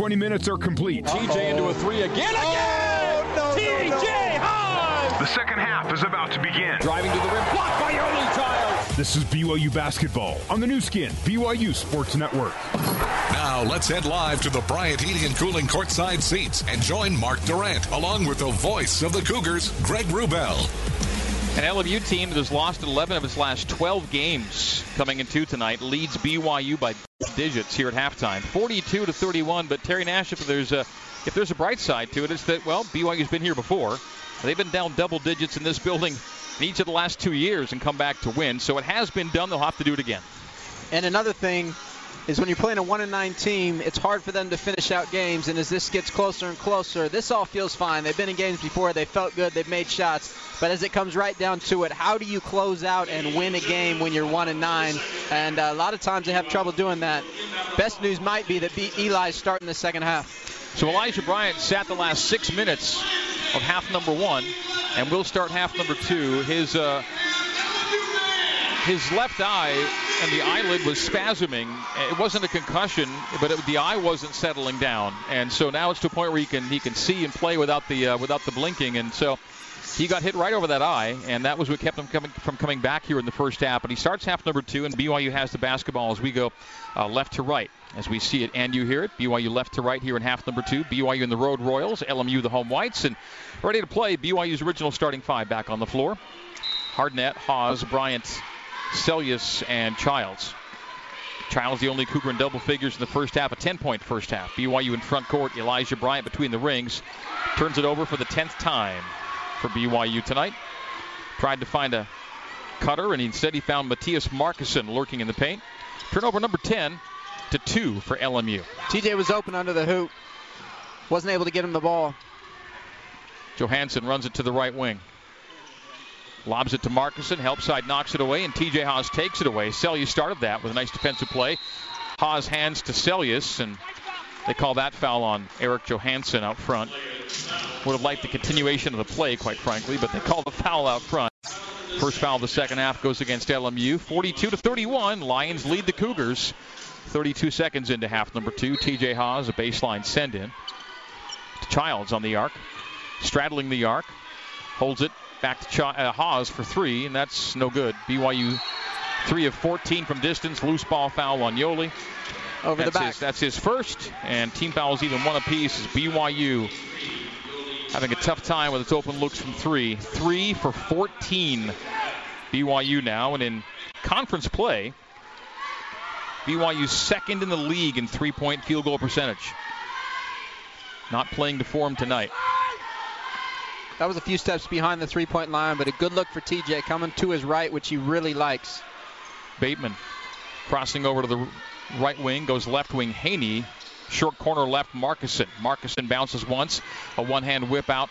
20 minutes are complete. TJ into a three again. Again! Oh, no, TJ no, no. Haws! The second half is about to begin. Driving to the rim, blocked by Yoeli Childs. This is BYU basketball on the Nu Skin, BYU Sports Network. Now let's head live to the Bryant Heating and Cooling courtside seats and join Mark Durrant along with the voice of the Cougars, Greg Wrubell. An LMU team that has lost 11 of its last 12 games coming into tonight leads BYU by digits here at halftime, 42 to 31. But Terry Nash, if there's a if there's a bright side to it, it's that well BYU's been here before. They've been down double digits in this building in each of the last two years and come back to win. So it has been done. They'll have to do it again. And another thing is when you're playing a one and nine team, it's hard for them to finish out games. And as this gets closer and closer, this all feels fine. They've been in games before, they felt good, they've made shots. But as it comes right down to it, how do you close out and win a game when you're one and nine? And uh, a lot of times they have trouble doing that. Best news might be that Eli's starting the second half. So Elijah Bryant sat the last six minutes of half number one, and will start half number two. His uh, his left eye and the eyelid was spasming. It wasn't a concussion, but it, the eye wasn't settling down, and so now it's to a point where he can he can see and play without the uh, without the blinking, and so. He got hit right over that eye, and that was what kept him coming from coming back here in the first half. But he starts half number two, and BYU has the basketball as we go uh, left to right, as we see it and you hear it. BYU left to right here in half number two. BYU in the road Royals, LMU the home whites, and ready to play. BYU's original starting five back on the floor. Hardnett, Hawes, Bryant, Seljaas, and Childs. Childs the only Cougar in double figures in the first half, a 10-point first half. BYU in front court, Elijah Bryant between the rings. Turns it over for the 10th time for BYU tonight. Tried to find a cutter, and instead he found Mattias Markusson lurking in the paint. Turnover number 10 to 2 for LMU. TJ was open under the hoop. Wasn't able to get him the ball. Johansson runs it to the right wing. Lobs it to Markusson. Help side knocks it away, and TJ Haws takes it away. Seljaas started that with a nice defensive play. Haws hands to Seljaas, and they call that foul on Eric Johansson out front. Would have liked the continuation of the play, quite frankly, but they call the foul out front. First foul of the second half goes against LMU. 42 to 31. Lions lead the Cougars. 32 seconds into half number two. TJ Haws, a baseline send in. Childs on the arc. Straddling the arc. Holds it back to Ch- uh, Haws for three, and that's no good. BYU three of 14 from distance. Loose ball foul on Yoeli. Over that's the back. His, that's his first, and team fouls even one apiece Is BYU having a tough time with its open looks from three. Three for 14 BYU now, and in conference play, BYU second in the league in three-point field goal percentage. Not playing to form tonight. That was a few steps behind the three point line, but a good look for TJ coming to his right, which he really likes. Batemon crossing over to the right wing, goes left wing Haney. Short corner left Markusson. Markusson bounces once. A one hand whip out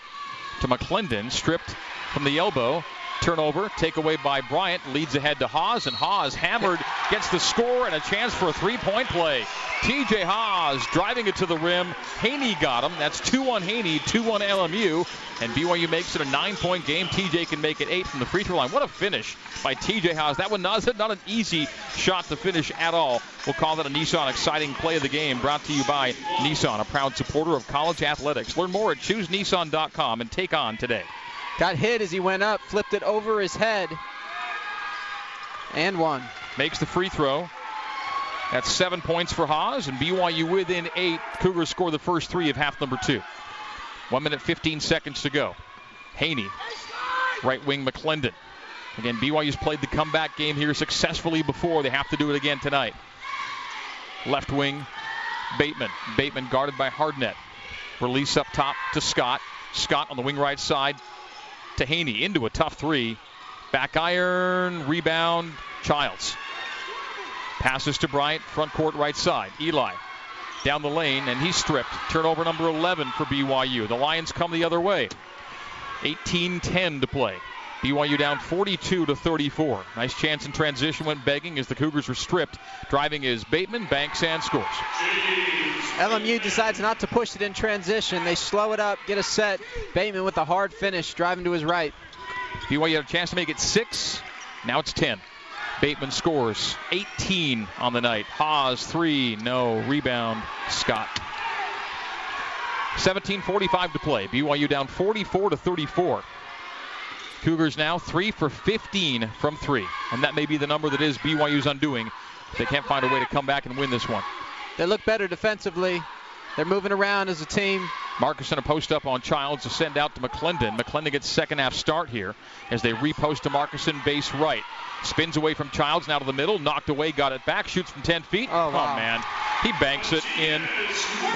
to McClendon. Stripped from the elbow. Turnover, takeaway by Bryant, leads ahead to Haws, and Haws hammered, gets the score and a chance for a three-point play. TJ Haws driving it to the rim. Haney got him. That's 2-1 Haney, 2-1 LMU, and BYU makes it a nine-point game. TJ can make it eight from the free throw line. What a finish by TJ Haws. That was not, not an easy shot to finish at all. We'll call that a Nissan exciting play of the game. Brought to you by Nissan, a proud supporter of college athletics. Learn more at choosenissan.com and take on today. Got hit as he went up, flipped it over his head, and one. Makes the free throw. That's seven points for Haws, and BYU within eight. Cougars score the first three of half number two. One minute, 15 seconds to go. Haney, right wing McClendon. Again, BYU's played the comeback game here successfully before. They have to do it again tonight. Left wing, Batemon. Batemon guarded by Hardnett. Release up top to Scott. Scott on the wing right side to Haney into a tough three. Back iron, rebound, Childs. Passes to Bryant, front court right side. Eli down the lane, and he's stripped. Turnover number 11 for BYU. The Lions come the other way. 18-10 to play. BYU down 42 to 34. Nice chance in transition when begging as the Cougars were stripped. Driving is Batemon, banks and scores. LMU decides not to push it in transition. They slow it up, get a set. Batemon with a hard finish, driving to his right. BYU had a chance to make it six. Now it's 10. Batemon scores 18 on the night. Haws three, no rebound. Scott. 17:45 to play. BYU down 44 to 34. Cougars now three for 15 from three, and that may be the number that is BYU's undoing. They can't find a way to come back and win this one. They look better defensively. They're moving around as a team. Marcus in a post up on Childs to send out to McClendon. McClendon gets second half start here as they repost to Markusson base right. Spins away from Childs now to the middle, knocked away, got it back, shoots from 10 feet. Oh, oh wow. man. He banks it in.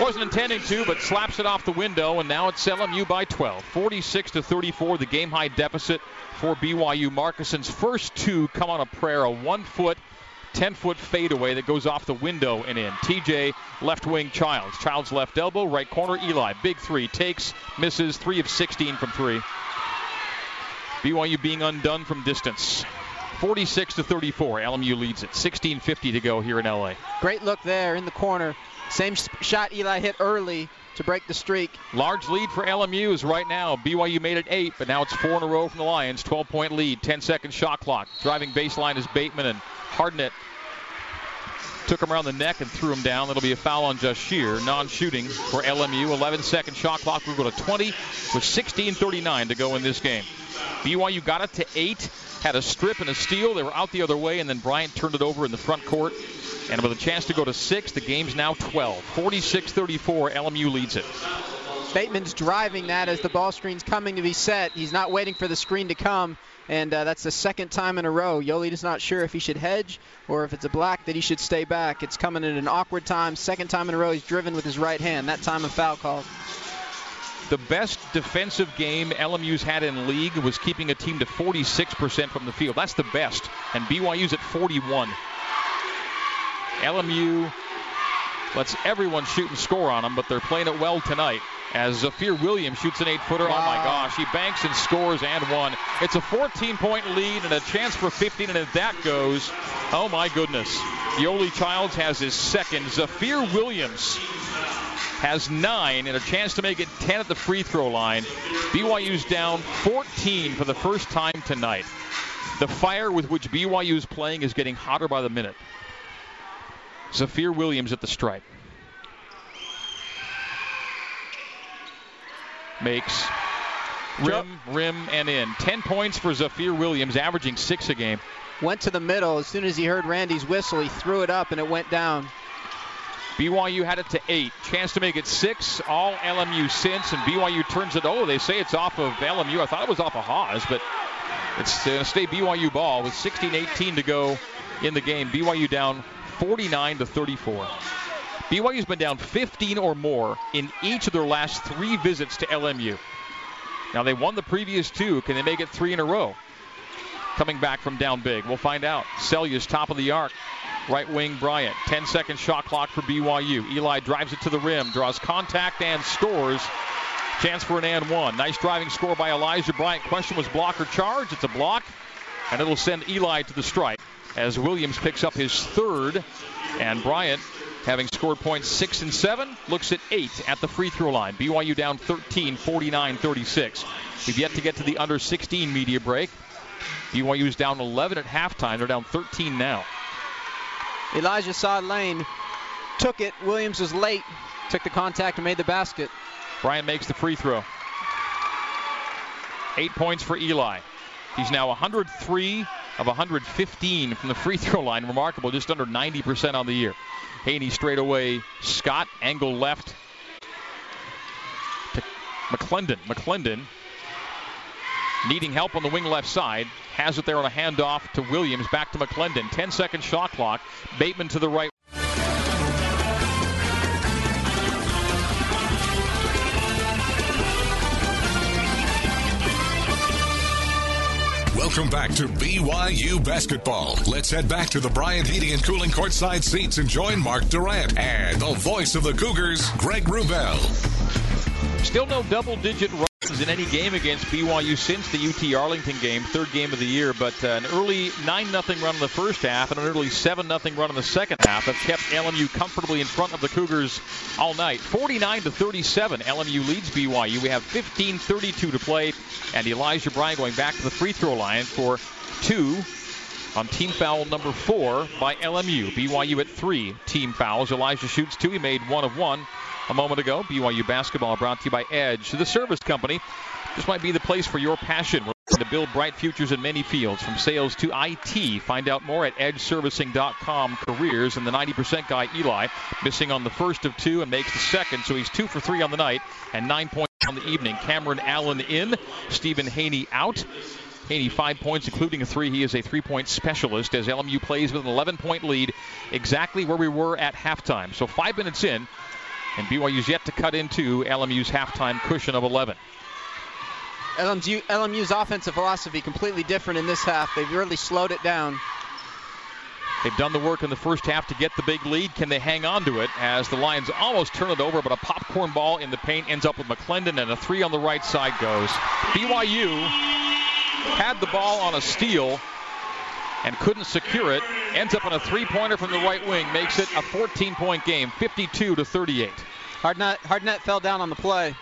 Wasn't intending to, but slaps it off the window, and now it's LMU by 12. 46 to 34, the game high deficit for BYU. Markusson's first two come on a prayer, a one foot 10 foot fadeaway that goes off the window and in. TJ left wing Childs. Childs left elbow, right corner Eli. Big three. Takes, misses, 3 of 16 from 3. BYU being undone from distance. 46 to 34. LMU leads it. 16:50 to go here in LA. Great look there in the corner. Same shot Eli hit early to break the streak. Large lead for LMU is right now. BYU made it eight, but now it's four in a row from the Lions. 12 point lead, 10 second shot clock. Driving baseline is Batemon and Hardnett took him around the neck and threw him down. That'll be a foul on Shear. Non-shooting for LMU. 11 second shot clock. We'll go to 20 with 16:39 to go in this game. BYU got it to eight. Had a strip and a steal. They were out the other way, and then Bryant turned it over in the front court. And with a chance to go to six, the game's now 12. 46-34. LMU leads it. Batemon's driving that as the ball screen's coming to be set. He's not waiting for the screen to come, and uh, that's the second time in a row. Yoeli is not sure if he should hedge or if it's a black that he should stay back. It's coming at an awkward time. Second time in a row he's driven with his right hand. That time a foul called. The best defensive game LMU's had in league was keeping a team to 46% from the field. That's the best, and BYU's at 41. LMU lets everyone shoot and score on them, but they're playing it well tonight. As Zafir Williams shoots an eight-footer, oh my gosh, he banks and scores and one. It's a 14-point lead and a chance for 15, and if that goes, oh my goodness. Yoeli Childs has his second. Zafir Williams has nine and a chance to make it 10 at the free throw line. BYU's down 14 for the first time tonight. The fire with which BYU is playing is getting hotter by the minute. Zafir Williams at the stripe. Makes rim, rim, and in. 10 points for Zafir Williams, averaging six a game. Went to the middle. As soon as he heard Randy's whistle, he threw it up and it went down. BYU had it to eight. Chance to make it six. All LMU since, and BYU turns it. Oh, they say it's off of LMU. I thought it was off of Haws, but it's uh, going to stay BYU ball with 16-18 to go in the game. BYU down 49 to 34. BYU's been down 15 or more in each of their last three visits to LMU. Now they won the previous two. Can they make it three in a row? Coming back from down big. We'll find out. Seljaas top of the arc. Right wing Bryant. 10 second shot clock for BYU. Eli drives it to the rim, draws contact and scores. Chance for an and one. Nice driving score by Elijah Bryant. Question was block or charge. It's a block, and it'll send Eli to the strike as Williams picks up his third. And Bryant, having scored points six and seven, looks at eight at the free throw line. BYU down 13, 49 36. We've yet to get to the under 16 media break. BYU's down 11 at halftime. They're down 13 now. Elijah saw lane, took it. Williams was late, took the contact and made the basket. Bryant makes the free throw. Eight points for Eli. He's now 103 of 115 from the free throw line. Remarkable, just under 90% on the year. Haney straight away. Scott, angle left to McClendon. McClendon needing help on the wing left side. Has it there on a handoff to Williams. Back to McClendon. 10 second shot clock. Batemon to the right. Welcome back to BYU basketball. Let's head back to the Bryant Heating and Cooling courtside seats and join Mark Durrant and the voice of the Cougars, Greg Wrubell. Still no double digit runs in any game against BYU since the UT Arlington game, third game of the year. But uh, an early 9 0 run in the first half and an early 7 0 run in the second half have kept LMU comfortably in front of the Cougars all night. 49 to 37, LMU leads BYU. We have 15 32 to play, and Elijah Bryan going back to the free throw line for two on team foul number four by LMU. BYU at three team fouls. Elijah shoots two. He made one of one. A moment ago. BYU basketball brought to you by Edge, the service company. This might be the place for your passion. We're to build bright futures in many fields, from sales to IT. Find out more at edgeservicing.com careers. And the 90% guy, Eli, missing on the first of two and makes the second, so he's two for three on the night and nine points on the evening. Cameron Allen in, Stephen Haney out. Haney five points, including a three. He is a three-point specialist as LMU plays with an 11-point lead, exactly where we were at halftime. So five minutes in, and BYU's yet to cut into LMU's halftime cushion of 11. LMU, LMU's offensive philosophy completely different in this half. They've really slowed it down. They've done the work in the first half to get the big lead. Can they hang on to it as the Lions almost turn it over, but a popcorn ball in the paint ends up with McClendon, and a three on the right side goes. BYU had the ball on a steal and couldn't secure it. Ends up on a three-pointer from the right wing, makes it a 14-point game, 52 to 38. Hardnett, Hardnett fell down on the play.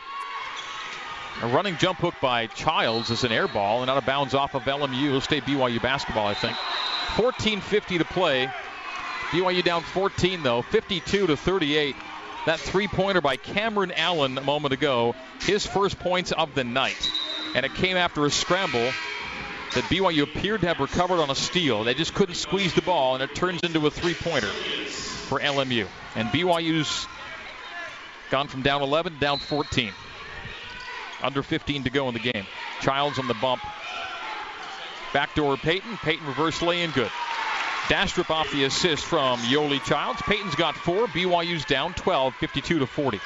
A running jump hook by Childs is an air ball and out of bounds off of LMU. It'll stay BYU basketball, I think. 14:50 to play. BYU down 14 though, 52 to 38. That three-pointer by Cameron Allen a moment ago, his first points of the night, and it came after a scramble that BYU appeared to have recovered on a steal. They just couldn't squeeze the ball, and it turns into a three-pointer for LMU. And BYU's gone from down 11 down 14. Under 15 to go in the game. Childs on the bump. Backdoor Payton. Payton reverse lay in good. Dastrup off the assist from Yoeli Childs. Payton's got four. BYU's down 12, 52 to 40.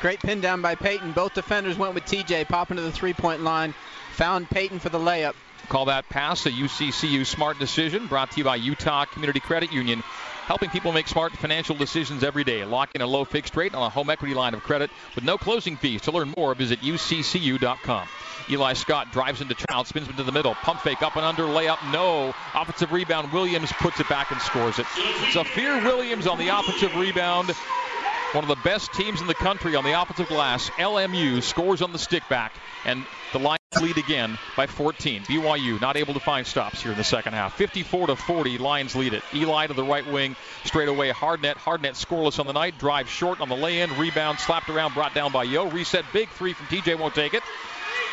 Great pin down by Payton. Both defenders went with TJ, popping to the three-point line. Found Payton for the layup. Call that pass a UCCU smart decision brought to you by Utah Community Credit Union helping people make smart financial decisions every day. Lock in a low fixed rate on a home equity line of credit with no closing fees. To learn more, visit uccu.com. Eli Scott drives into Child, spins into the middle, pump fake up and under, layup, no. Offensive rebound, Williams puts it back and scores it. Zafir Williams on the offensive rebound. One of the best teams in the country on the offensive glass. LMU scores on the stick back, and the Lions lead again by 14. BYU not able to find stops here in the second half. 54 to 40, Lions lead it. Eli to the right wing, straight away. Hardnett, Hardnett scoreless on the night. Drive short on the lay-in, rebound slapped around, brought down by Yo. Reset big three from TJ, won't take it.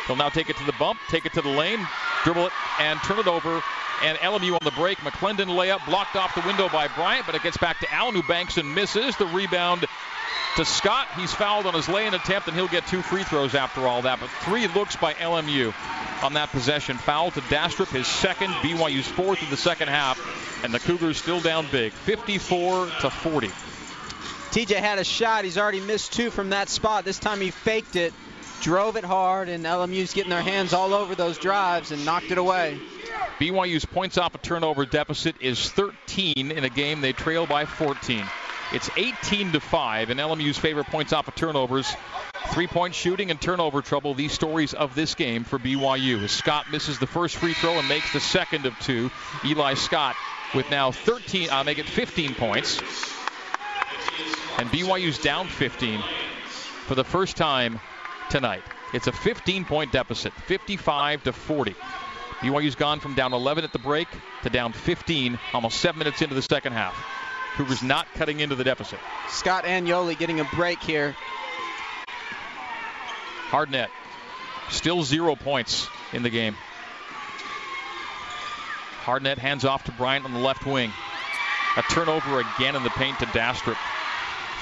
He'll now take it to the bump, take it to the lane, dribble it, and turn it over. And LMU on the break. McClendon layup blocked off the window by Bryant, but it gets back to Allen who banks and misses. The rebound to Scott. He's fouled on his lay-in attempt, and he'll get two free throws after all that. But three looks by LMU on that possession. Foul to Dastrup, his second, BYU's fourth in the second half, and the Cougars still down big, 54 to 40. TJ had a shot. He's already missed two from that spot. This time he faked it, drove it hard, and LMU's getting their hands all over those drives and knocked it away. BYU's points off a turnover deficit is 13 in a game they trail by 14. It's 18 to 5, and LMU's favorite points off of turnovers. Three point shooting and turnover trouble, these stories of this game for BYU. As Scott misses the first free throw and makes the second of two. Eli Scott with now 13, uh, make it 15 points. And BYU's down 15 for the first time tonight. It's a 15 point deficit, 55 to 40. BYU's gone from down 11 at the break to down 15, almost seven minutes into the second half. Cougars not cutting into the deficit. Scott and Yoeli getting a break here. Hardnett, still zero points in the game. Hardnett hands off to Bryant on the left wing. A turnover again in the paint to Dastrup.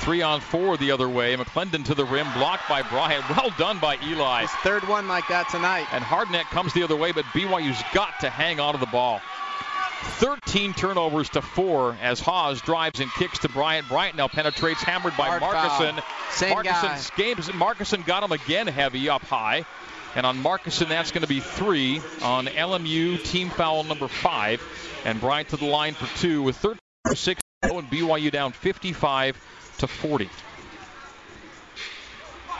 Three on four the other way. McClendon to the rim, blocked by Bryant. Well done by Eli. His third one like that tonight. And Hardnett comes the other way, but BYU's got to hang on to the ball. 13 turnovers to four as Haws drives and kicks to Bryant. Bryant now penetrates, hammered by Hard Markusson. Same Markusson's games. Markusson got him again heavy up high. And on Markusson, that's going to be three. On LMU, team foul number five. And Bryant to the line for two with 13 6 and BYU down 55 to 40.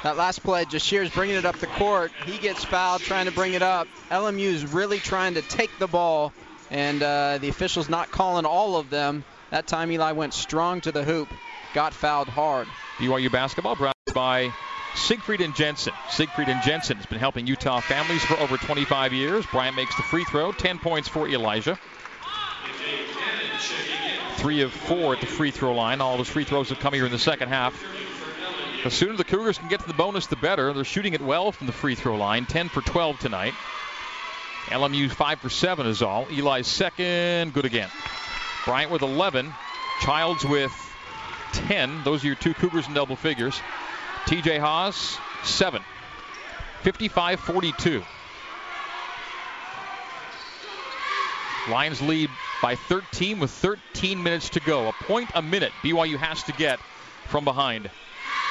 That last play, Jahshire's bringing it up the court. He gets fouled trying to bring it up. LMU is really trying to take the ball, and uh, the officials not calling all of them. That time Eli went strong to the hoop, got fouled hard. BYU basketball brought by Siegfried and Jensen. Siegfried and Jensen has been helping Utah families for over 25 years. Bryant makes the free throw, 10 points for Elijah. Three of four at the free throw line. All those free throws have come here in the second half. The sooner the Cougars can get to the bonus, the better. They're shooting it well from the free throw line, 10 for 12 tonight. LMU 5 for 7 is all. Eli's second, good again. Bryant with 11. Childs with 10. Those are your two Cougars in double figures. TJ Haws, 7. 55 42. Lions lead by 13 with 13 minutes to go. A point a minute BYU has to get from behind.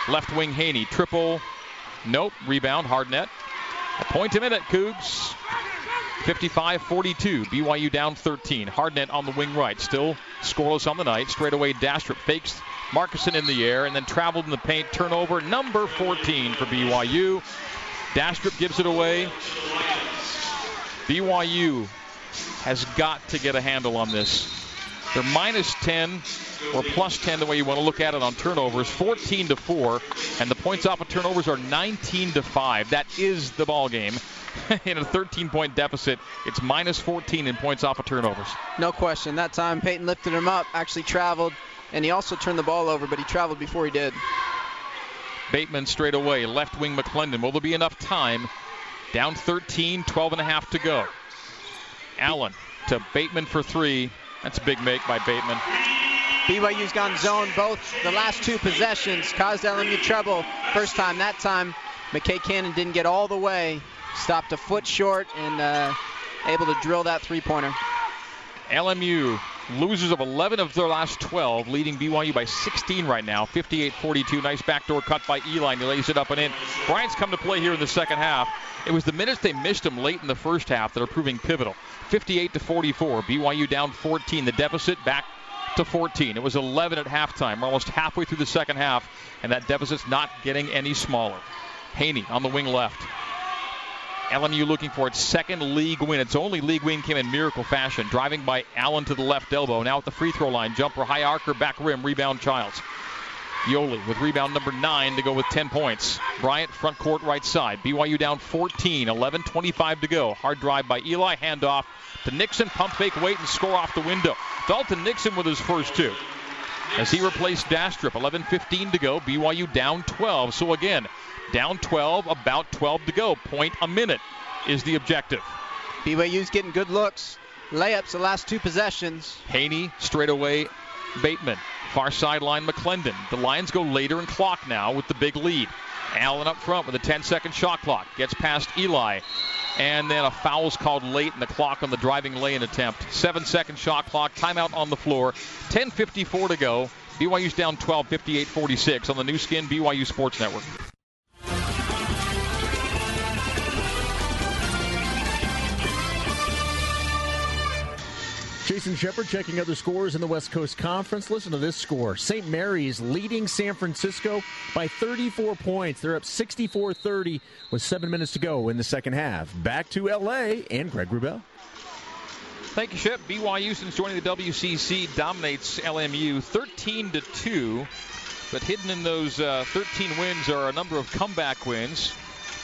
Left wing Haney, triple. Nope, rebound, Hardnett. A point a minute, Cougs. 55 42. BYU down 13. Hardnett on the wing right. Still scoreless on the night. Straight away, Dastrup fakes Markusson in the air and then traveled in the paint. Turnover number 14 for BYU. Dastrup gives it away. BYU has got to get a handle on this. They're minus 10 or plus 10, the way you want to look at it on turnovers, 14 to 4, and the points off of turnovers are 19 to 5. That is the ball game. in a 13 point deficit, it's minus 14 in points off of turnovers. No question. That time Payton lifted him up, actually traveled, and he also turned the ball over, but he traveled before he did. Batemon straight away, left wing McClendon. Will there be enough time? Down 13, 12 and a half to go. Allen to Batemon for three. That's a big make by Batemon. BYU's gone zone both the last two possessions, caused LMU trouble. First time, that time, McKay Cannon didn't get all the way, stopped a foot short, and uh, able to drill that three pointer. LMU losers of 11 of their last 12, leading BYU by 16 right now, 58-42. Nice backdoor cut by Eli, he lays it up and in. Bryant's come to play here in the second half. It was the minutes they missed him late in the first half that are proving pivotal. 58 to 44. BYU down 14. The deficit back to 14. It was 11 at halftime. We're almost halfway through the second half, and that deficit's not getting any smaller. Haney on the wing left. LMU looking for its second league win. Its only league win came in miracle fashion, driving by Allen to the left elbow. Now at the free throw line, jumper, high arcer, back rim, rebound Childs. Yoeli with rebound number nine to go with 10 points. Bryant front court right side. BYU down 14, 11 25 to go. Hard drive by Eli, handoff to Nixon, pump fake, wait, and score off the window. Dalton Nixon with his first two. As he replaced Dastrup, 11 15 to go. BYU down 12. So again, down 12, about 12 to go. Point a minute is the objective. BYU's getting good looks. Layups the last two possessions. Haney straight away. Batemon. Far sideline McClendon. The Lions go later in clock now with the big lead. Allen up front with a 10 second shot clock. Gets past Eli. And then a foul's called late in the clock on the driving lane attempt. Seven second shot clock. Timeout on the floor. 10.54 to go. BYU's down 12, 58 46 on the Nu Skin BYU Sports Network. Jason Shepard checking other scores in the West Coast Conference. Listen to this score. St. Mary's leading San Francisco by 34 points. They're up 64 30 with seven minutes to go in the second half. Back to LA and Greg Wrubell. Thank you, Shep. BYU, since joining the WCC, dominates LMU 13 to 2. But hidden in those uh, 13 wins are a number of comeback wins,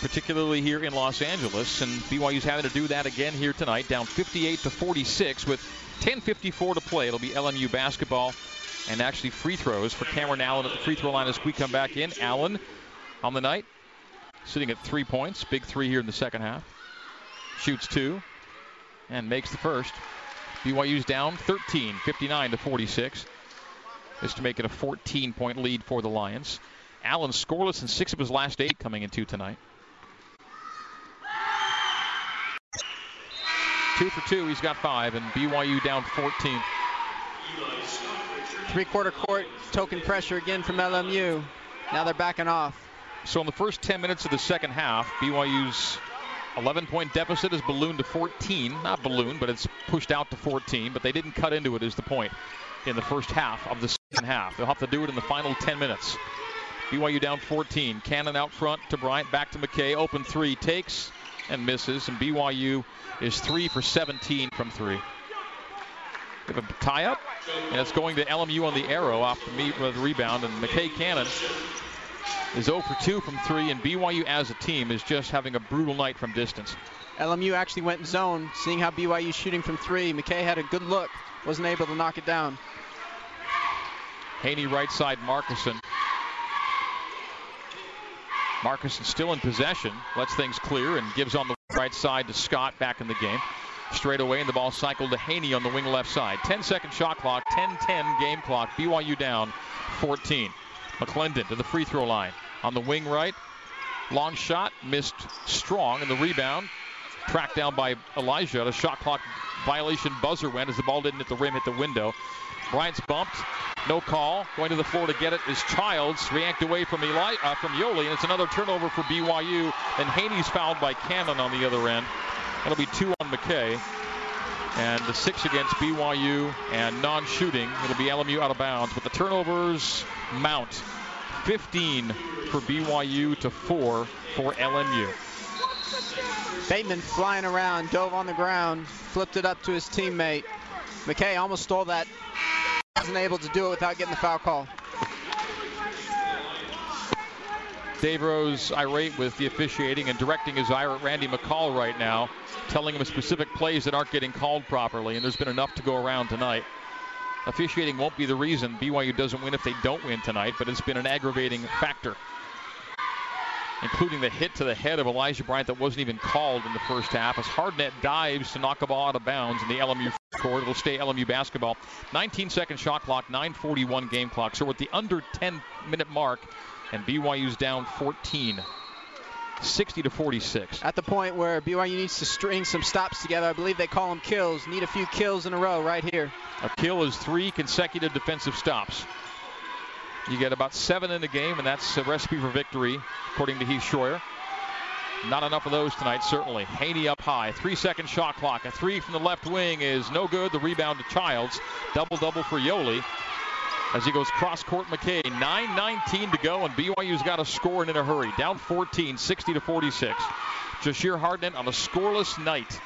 particularly here in Los Angeles. And BYU's having to do that again here tonight, down 58 to 46 with 10.54 to play. It'll be LMU basketball and actually free throws for Cameron Allen at the free throw line as we come back in. Allen on the night, sitting at three points. Big three here in the second half. Shoots two and makes the first. BYU's down 13, 59 to 46. This to make it a 14 point lead for the Lions. Allen scoreless in six of his last eight coming into tonight. Two for two, he's got five, and BYU down 14. Three quarter court, token pressure again from LMU. Now they're backing off. So in the first 10 minutes of the second half, BYU's 11 point deficit is ballooned to 14. Not ballooned, but it's pushed out to 14, but they didn't cut into it, is the point, in the first half of the second half. They'll have to do it in the final 10 minutes. BYU down 14. Cannon out front to Bryant, back to McKay. Open three, takes and misses, and BYU is three for 17 from three. We have a tie up, and it's going to LMU on the arrow off the meet with rebound, and McKay Cannon is 0 for 2 from 3, and BYU as a team is just having a brutal night from distance. LMU actually went zone, seeing how BYU shooting from three. McKay had a good look, wasn't able to knock it down. Haney right side, Markusson. Marcus is still in possession, lets things clear, and gives on the right side to Scott back in the game. Straight away, and the ball cycled to Haney on the wing left side. 10 second shot clock, 10 10 game clock. BYU down 14. McClendon to the free throw line. On the wing right, long shot, missed strong, and the rebound tracked down by Elijah. The shot clock violation buzzer went as the ball didn't hit the rim, hit the window. Bryant's bumped. No call. Going to the floor to get it is Childs. React away from Eli uh, from Yoeli, and it's another turnover for BYU. And Haney's fouled by Cannon on the other end. That'll be two on McKay. And the six against BYU and non-shooting. It'll be LMU out of bounds. But the turnovers mount. 15 for BYU to four for LMU. Batemon flying around, dove on the ground, flipped it up to his teammate. McKay almost stole that. Wasn't able to do it without getting the foul call. Dave Rose irate with the officiating and directing his ire at Randy McCall right now, telling him specific plays that aren't getting called properly, and there's been enough to go around tonight. Officiating won't be the reason BYU doesn't win if they don't win tonight, but it's been an aggravating factor including the hit to the head of Elijah Bryant that wasn't even called in the first half as Hardnett dives to knock a ball out of bounds in the LMU court. It'll stay LMU basketball. 19 second shot clock, 9:41 game clock. So we're at the under 10 minute mark, and BYU's down 14. 60 to 46. At the point where BYU needs to string some stops together, I believe they call them kills. Need a few kills in a row right here. A kill is three consecutive defensive stops. You get about seven in the game, and that's a recipe for victory, according to Heath Schroyer. Not enough of those tonight, certainly. Haney up high. Three second shot clock. A three from the left wing is no good. The rebound to Childs. Double double for Yoeli. As he goes cross court, McKay. 9.19 to go, and BYU's got to score in a hurry. Down 14, 60 to 46. Jahshire Hardnett on a scoreless night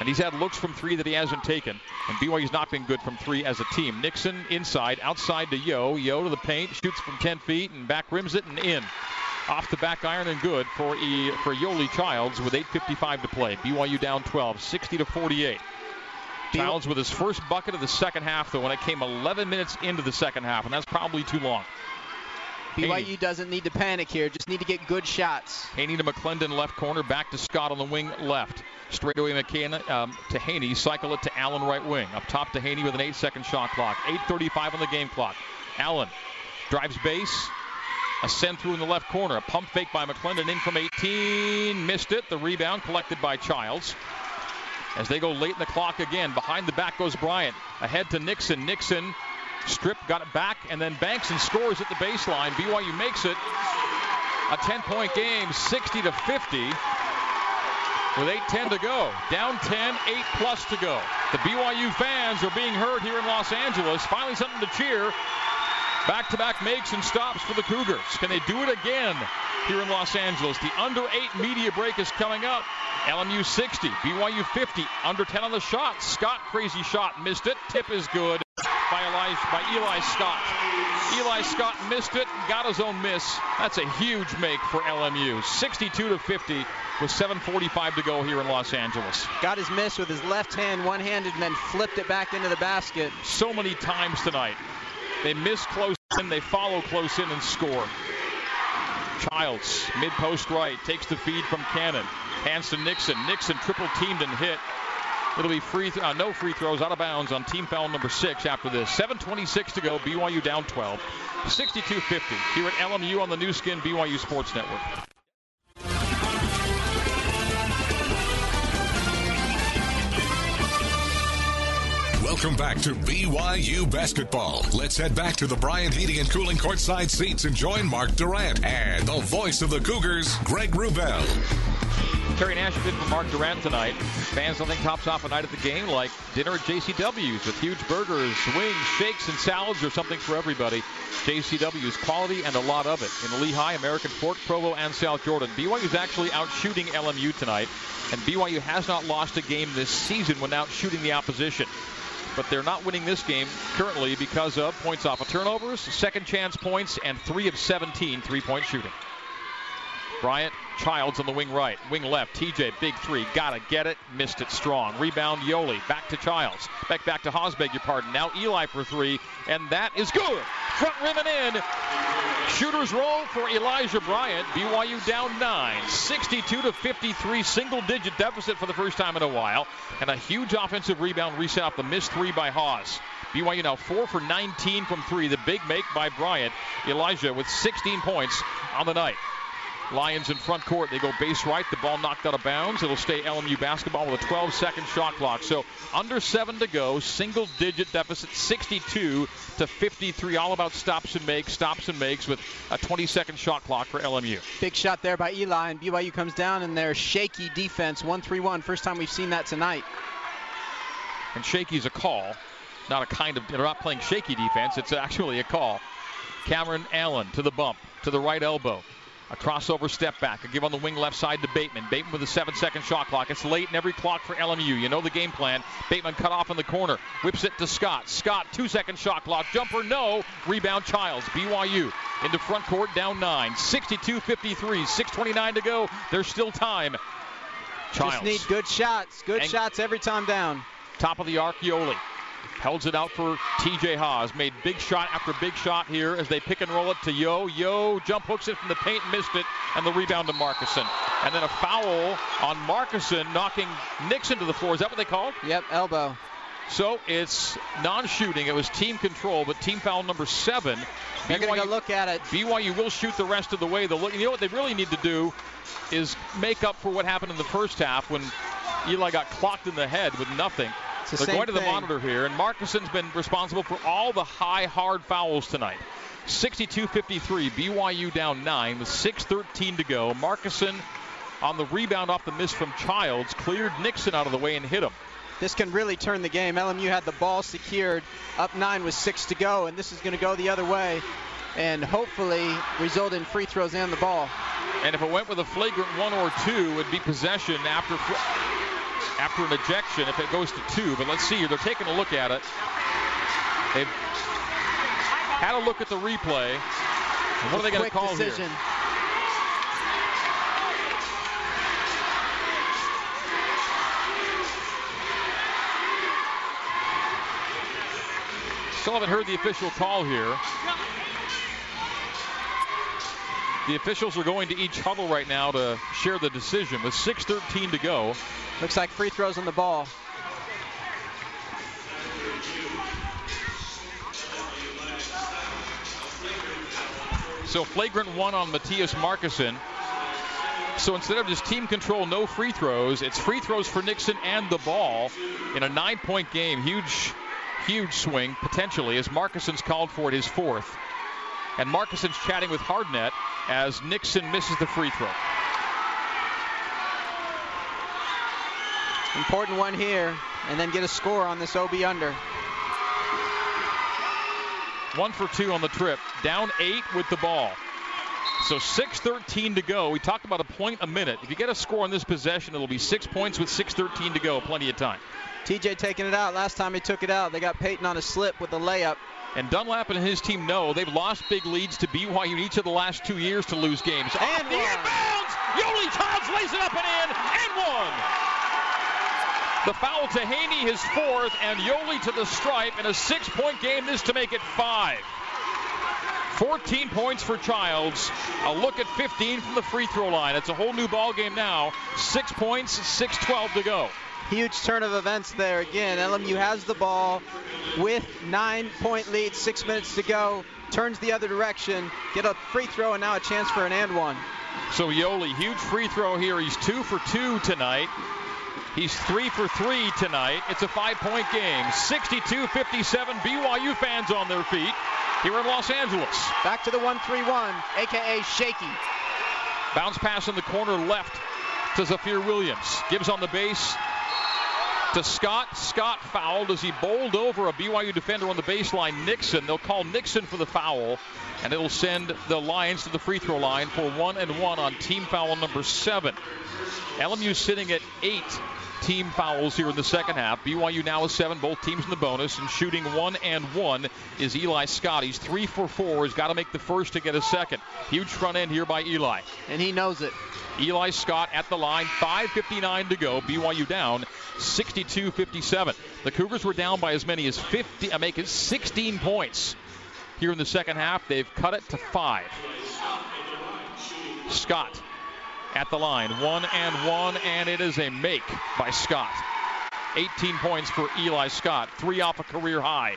and he's had looks from three that he hasn't taken. And BYU's not been good from three as a team. Nixon inside, outside to Yo. Yo to the paint, shoots from 10 feet and back rims it and in. Off the back iron and good for e, for Yoeli Childs with 8:55 to play. BYU down 12, 60 to 48. Childs with his first bucket of the second half, though, when it came 11 minutes into the second half, and that's probably too long. BYU doesn't need to panic here, just need to get good shots. Haney to McClendon left corner, back to Scott on the wing left. Straightaway McKenna um, to Haney, cycle it to Allen right wing. Up top to Haney with an eight second shot clock. 8.35 on the game clock. Allen drives base. A send through in the left corner. A pump fake by McClendon in from 18. Missed it. The rebound collected by Childs. As they go late in the clock again. Behind the back goes Bryant. Ahead to Nixon. Nixon Strip got it back and then banks and scores at the baseline. BYU makes it a 10 point game, 60 to 50 with 8-10 to go. Down 10, 8 plus to go. The BYU fans are being heard here in Los Angeles. Finally something to cheer. Back-to-back makes and stops for the Cougars. Can they do it again here in Los Angeles? The under 8 media break is coming up. LMU 60, BYU 50, under 10 on the shot. Scott crazy shot, missed it. Tip is good by Eli, by Eli Scott. Eli Scott missed it, got his own miss. That's a huge make for LMU. 62 to 50 with 7:45 to go here in Los Angeles. Got his miss with his left hand, one-handed, and then flipped it back into the basket. So many times tonight. They miss close in, they follow close in and score. Childs, mid post right, takes the feed from Cannon. Hands to Nixon. Nixon triple teamed and hit. It'll be free, th- uh, no free throws out of bounds on team foul number six after this. 7:26 to go. BYU down 12, 62-50 here at LMU on the Nu Skin BYU Sports Network. Welcome back to BYU basketball. Let's head back to the Bryant Heating and Cooling courtside seats and join Mark Durrant and the voice of the Cougars, Greg Wrubell. Terry Nash in for Mark Durrant tonight. Fans don't think tops off a night at the game like dinner at JCW's with huge burgers, wings, shakes, and salads or something for everybody. JCW's quality and a lot of it. In Lehi, American Fork, Provo, and South Jordan. BYU's actually out shooting LMU tonight, and BYU has not lost a game this season when out shooting the opposition but they're not winning this game currently because of points off of turnovers, second chance points, and 3 of 17 three point shooting. Bryant, Childs on the wing right, wing left. TJ, big three, gotta get it, missed it strong. Rebound Yoeli. back to Childs, back back to Haws, beg your pardon. Now Eli for three, and that is good. Front rim and in. Shooters roll for Elijah Bryant. BYU down nine, 62 to 53, single digit deficit for the first time in a while, and a huge offensive rebound reset off the missed three by Haws. BYU now four for 19 from three. The big make by Bryant. Elijah with 16 points on the night. Lions in front court. They go base right. The ball knocked out of bounds. It'll stay LMU basketball with a 12 second shot clock. So under seven to go. Single digit deficit 62 to 53. All about stops and makes, stops and makes with a 20 second shot clock for LMU. Big shot there by Eli, and BYU comes down in their shaky defense. 1 3 1. First time we've seen that tonight. And shaky's a call, not a kind of, they're not playing shaky defense. It's actually a call. Cameron Allen to the bump, to the right elbow. A crossover step back. A give on the wing left side to Batemon. Batemon with a seven second shot clock. It's late in every clock for LMU. You know the game plan. Batemon cut off in the corner. Whips it to Scott. Scott, two second shot clock. Jumper, no. Rebound, Childs. BYU into front court, down nine. 62 53. 6.29 to go. There's still time. Childs. Just need good shots. Good And- shots every time down. Top of the arc, Yoeli. Holds it out for TJ Haws. Made big shot after big shot here as they pick and roll it to Yo. Yo jump hooks it from the paint, missed it, and the rebound to Markusson. And then a foul on Markusson, knocking Nixon to the floor. Is that what they called? Yep, elbow. So it's non-shooting. It was team control, but team foul number seven. They're going to look at it. BYU will shoot the rest of the way. The look, you know what they really need to do is make up for what happened in the first half when Eli got clocked in the head with nothing. It's the They're same going to the thing. monitor here, and Markusson's been responsible for all the high, hard fouls tonight. 62-53, BYU down nine with 6:13 to go. Markusson on the rebound off the miss from Childs cleared Nixon out of the way and hit him. This can really turn the game. LMU had the ball secured, up nine with six to go, and this is going to go the other way, and hopefully result in free throws and the ball. And if it went with a flagrant one or two, it'd be possession after after an ejection if it goes to two. But let's see here. They're taking a look at it. They've had a look at the replay. And what are they going to call decision. here? Still haven't heard the official call here. The officials are going to each huddle right now to share the decision with 6.13 to go. Looks like free throws on the ball. So flagrant one on Mattias Markusson. So instead of just team control, no free throws, it's free throws for Nixon and the ball in a nine point game. Huge, huge swing potentially as Markusson's called for it his fourth. And Markusson's chatting with Hardnett as Nixon misses the free throw. Important one here, and then get a score on this OB under. One for two on the trip. Down eight with the ball. So 6.13 to go. We talked about a point a minute. If you get a score on this possession, it'll be six points with 6.13 to go. Plenty of time. TJ taking it out. Last time he took it out, they got Payton on a slip with a layup. And Dunlap and his team know they've lost big leads to BYU in each of the last two years to lose games. And the inbounds! Yoeli Childs lays it up and in, and one! The foul to Haney, his fourth, and Yoeli to the stripe in a six-point game. This to make it five. 14 points for Childs. A look at 15 from the free throw line. It's a whole new ball game now. Six points, 6-12 to go. Huge turn of events there again. LMU has the ball with nine point lead, six minutes to go. Turns the other direction, get a free throw, and now a chance for an and one. So Yoeli, huge free throw here. He's two for two tonight. He's three for three tonight. It's a five-point game. 62-57. BYU fans on their feet here in Los Angeles. Back to the 1 3 1, aka shaky. Bounce pass in the corner left to Zafir Williams. Gives on the base to Scott. Scott fouled as he bowled over a BYU defender on the baseline, Nixon. They'll call Nixon for the foul, and it'll send the Lions to the free throw line for one and one on team foul number seven. LMU sitting at eight team fouls here in the second half. BYU now is seven, both teams in the bonus, and shooting one and one is Eli Scott. He's three for four. He's got to make the first to get a second. Huge front end here by Eli. And he knows it. Eli Scott at the line, 5.59 to go. BYU down 62 57. The Cougars were down by as many as 50, I make it 16 points. here in the second half. They've cut it to five. Scott at the line, one and one, and it is a make by Scott. 18 points for Eli Scott, three off a career high.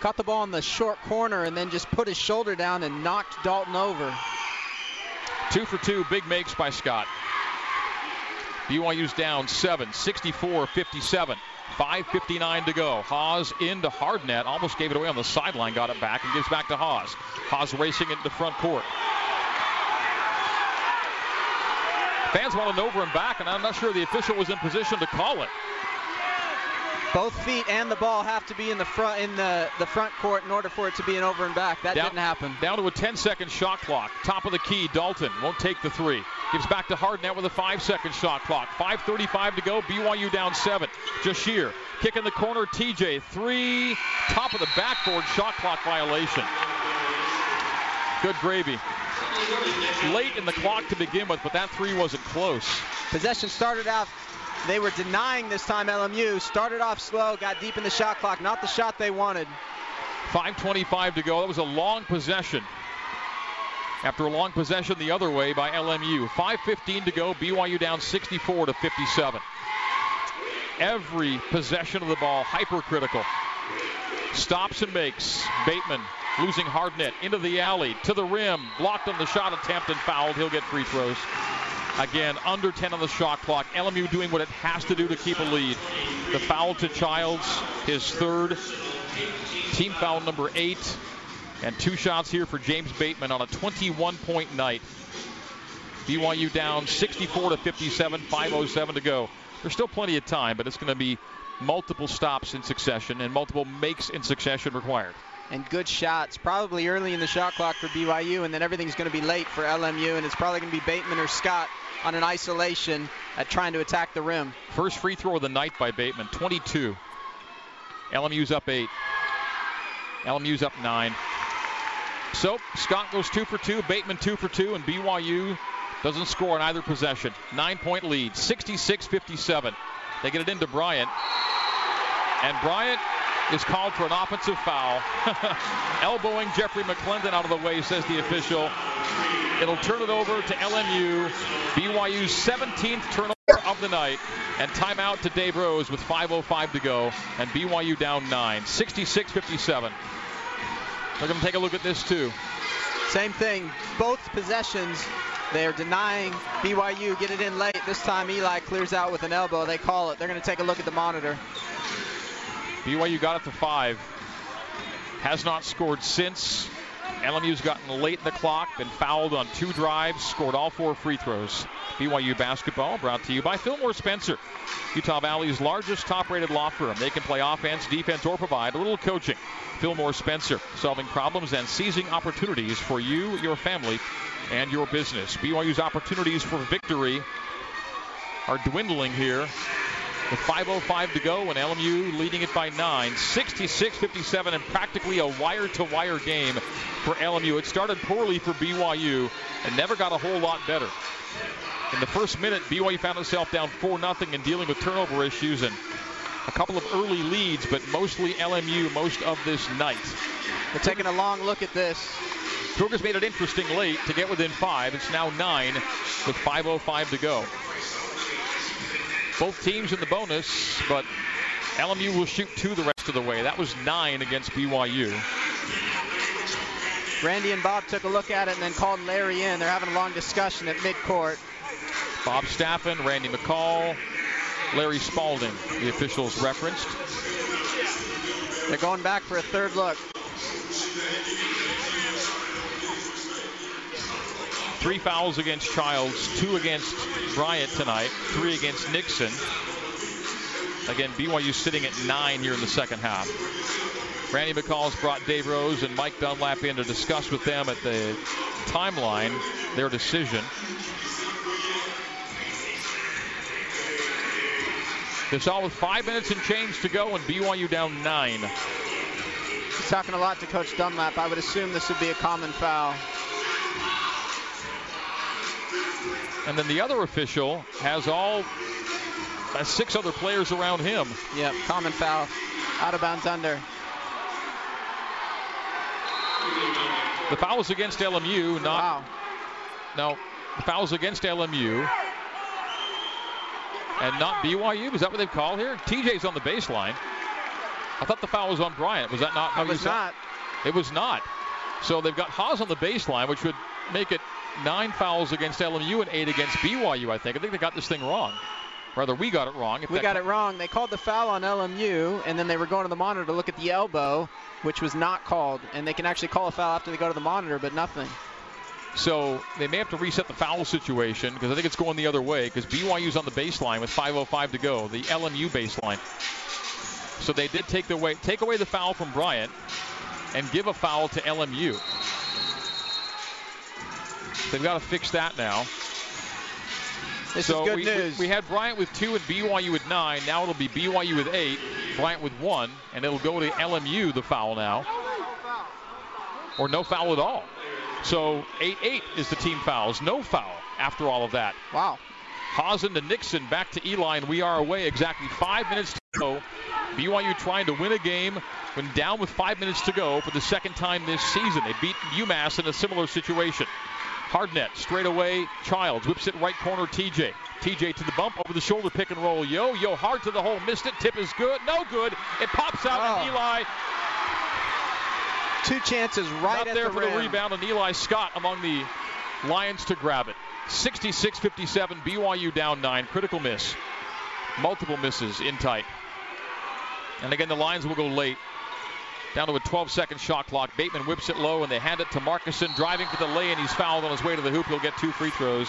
Caught the ball in the short corner and then just put his shoulder down and knocked Dalton over. Two for two, big makes by Scott. BYU's down seven, 64 57. 5.59 to go. Haws into Hardnett. Almost gave it away on the sideline. Got it back and gives back to Haws. Haws racing into the front court. Fans want an over and back, and I'm not sure the official was in position to call it. Both feet and the ball have to be in the front in the, the front court in order for it to be an over and back. That down, didn't happen. Down to a 10-second shot clock. Top of the key, Dalton won't take the three. Gives back to Hardnett with a five-second shot clock. 5:35 to go. BYU down seven. Jahshire kick in the corner. TJ three. Top of the backboard shot clock violation. Good gravy. Late in the clock to begin with, but that three wasn't close. Possession started out they were denying this time LMU. Started off slow, got deep in the shot clock. Not the shot they wanted. 5.25 to go. That was a long possession. After a long possession the other way by LMU. 5.15 to go. BYU down 64 to 57. Every possession of the ball hypercritical. Stops and makes. Batemon losing Hardnett into the alley to the rim. Blocked on the shot attempt and fouled. He'll get free throws. Again, under 10 on the shot clock. LMU doing what it has to do to keep a lead. The foul to Childs, his third. Team foul number eight. And two shots here for James Batemon on a 21 point night. BYU down 64 to 57, 5.07 to go. There's still plenty of time, but it's going to be multiple stops in succession and multiple makes in succession required. And good shots, probably early in the shot clock for BYU, and then everything's going to be late for LMU, and it's probably going to be Batemon or Scott on an isolation at trying to attack the rim. First free throw of the night by Batemon, 22. LMU's up eight. LMU's up nine. So Scott goes two for two, Batemon two for two, and BYU doesn't score on either possession. Nine point lead, 66 57. They get it into Bryant. And Bryant is called for an offensive foul. Elbowing Jeffrey McClendon out of the way, says the official. It'll turn it over to LMU. BYU's 17th turnover of the night. And timeout to Dave Rose with 5.05 to go. And BYU down 9. 66 57. They're going to take a look at this too. Same thing. Both possessions, they're denying BYU get it in late. This time Eli clears out with an elbow. They call it. They're going to take a look at the monitor. BYU got it to five. Has not scored since. LMU's gotten late in the clock, been fouled on two drives, scored all four free throws. BYU basketball brought to you by Fillmore Spencer, Utah Valley's largest top-rated law firm. They can play offense, defense, or provide a little coaching. Fillmore Spencer, solving problems and seizing opportunities for you, your family, and your business. BYU's opportunities for victory are dwindling here with 5.05 to go and LMU leading it by 9. 66 57 and practically a wire to wire game for LMU. It started poorly for BYU and never got a whole lot better. In the first minute, BYU found itself down 4 0 and dealing with turnover issues and a couple of early leads, but mostly LMU most of this night. We're taking a long look at this. Cougars made it interesting late to get within five. It's now nine with 5.05 to go. Both teams in the bonus, but LMU will shoot two the rest of the way. That was nine against BYU. Randy and Bob took a look at it and then called Larry in. They're having a long discussion at midcourt. Bob Staffen, Randy McCall, Larry Spalding, the officials referenced. They're going back for a third look. Three fouls against Childs, two against Bryant tonight, three against Nixon. Again, BYU sitting at nine here in the second half. Randy McCall's brought Dave Rose and Mike Dunlap in to discuss with them at the timeline their decision. This all with five minutes and change to go and BYU down nine. He's talking a lot to Coach Dunlap. I would assume this would be a common foul. And then the other official has all uh, six other players around him. Yep, common foul. Out of bounds under. The foul was against LMU, not Wow. no. The foul was against LMU. And not BYU. Is that what they've called here? TJ's on the baseline. I thought the foul was on Bryant. Was that not how It you was not. It was not. So they've got Haws on the baseline, which would make it nine fouls against LMU and eight against BYU, I think. I think they got this thing wrong. Rather, we got it wrong. If We got it wrong. They called the foul on LMU, and then they were going to the monitor to look at the elbow, which was not called. And they can actually call a foul after they go to the monitor, but nothing. So they may have to reset the foul situation because I think it's going the other way because BYU's on the baseline with 5:05 to go, the LMU baseline. So they did take the way take away the foul from Bryant and give a foul to LMU. They've got to fix that now. This so is good we, news. We, we had Bryant with two and BYU with nine. Now it'll be BYU with eight, Bryant with one, and it'll go to LMU the foul now. Or no foul at all. So 8-8 is the team fouls. No foul after all of that. wow. Hazen to Nixon, back to Eli, and we are away. Exactly five minutes to go. BYU trying to win a game when down with five minutes to go for the second time this season. They beat UMass in a similar situation. Hardnett, straight away. Childs whips it right corner. TJ. TJ to the bump over the shoulder pick and roll. Yo, yo, hard to the hole. Missed it. Tip is good. No good. It pops out, and Oh. Eli Two chances right not there the for rim. the rebound, and Eli Scott among the Lions to grab it. 66-57, BYU down nine. Critical miss. Multiple misses in tight. And again, the Lions will go late. Down to a 12-second shot clock. Batemon whips it low, and they hand it to Markusson, driving for the lay, and he's fouled on his way to the hoop. He'll get two free throws.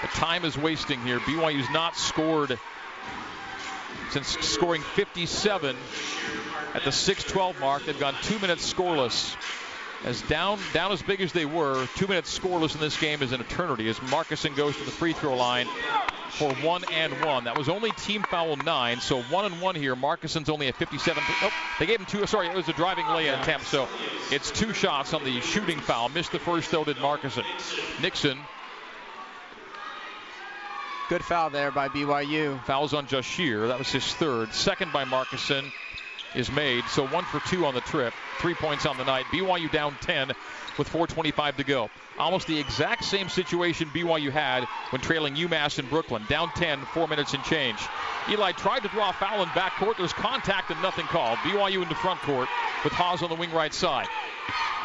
But time is wasting here. BYU's not scored since scoring 57 at the 6-12 mark. They've gone two minutes scoreless. As down down as big as they were, two minutes scoreless in this game is an eternity. As Markusson goes to the free throw line for one and one. That was only team foul nine, so one and one here. Markusson's only at 57. Oh, they gave him two. Sorry, it was a driving lay-in attempt. So it's two shots on the shooting foul. Missed the first though, did Markusson. Nixon Good foul there by BYU. fouls on Jahshire. That was his third. Second by Markusson is made. So one for two on the trip. Three points on the night. BYU down 10 with 4.25 to go. Almost the exact same situation BYU had when trailing UMass in Brooklyn. Down 10, four minutes and change. Eli tried to draw a foul in backcourt. There's contact and nothing called. BYU into front court with Haws on the wing right side.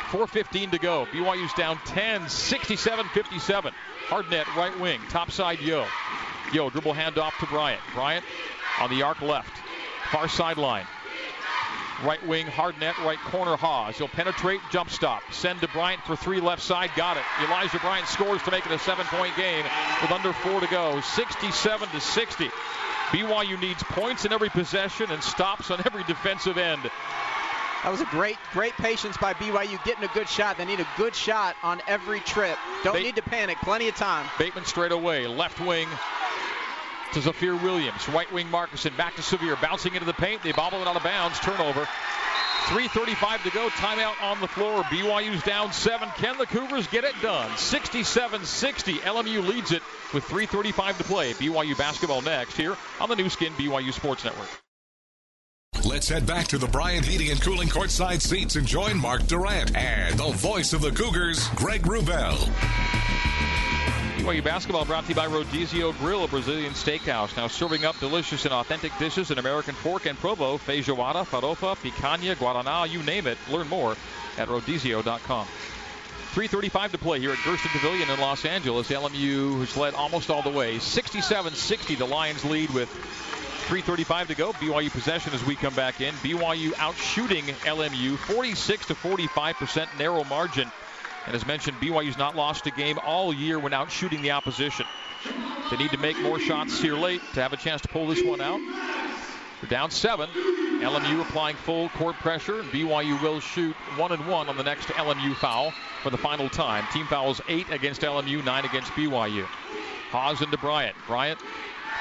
4.15 to go. BYU's down 10, 67-57. Hardnett, right wing, top side Yo. Yo, dribble handoff to Bryant. Bryant on the arc left. Far sideline. Right wing, Hardnett, right corner, Haws. He'll penetrate, jump stop. Send to Bryant for three left side, got it. Elijah Bryant scores to make it a seven point game with under four to go. 67 to 60. BYU needs points in every possession and stops on every defensive end. That was a great, great patience by BYU getting a good shot. They need a good shot on every trip. Don't They- need to panic. Plenty of time. Batemon straight away, left wing to Zafir Williams. Right wing Markusson back to Severe, bouncing into the paint. They bobble it out of bounds. Turnover. 3.35 to go. Timeout on the floor. BYU's down seven. Can the Cougars get it done? 67 60. LMU leads it with 3.35 to play. BYU basketball next here on the Nu Skin BYU Sports Network. Let's head back to the Bryant Heating and Cooling courtside seats and join Mark Durrant and the voice of the Cougars, Greg Wrubell. BYU basketball brought to you by Rodizio Grill, a Brazilian steakhouse. Now serving up delicious and authentic dishes in American fork and provo, feijoada, farofa, picanha, guaraná, you name it. Learn more at rodizio.com. 3.35 to play here at Gersten Pavilion in Los Angeles. LMU has led almost all the way. 67-60, the Lions lead with 3.35 to go. BYU possession as we come back in. BYU out shooting LMU 46 to 45% narrow margin. And as mentioned, BYU's not lost a game all year when out shooting the opposition. They need to make more shots here late to have a chance to pull this one out. They're down seven. LMU applying full court pressure, and BYU will shoot one and one on the next LMU foul for the final time. Team fouls eight against LMU, nine against BYU. Haws into Bryant. Bryant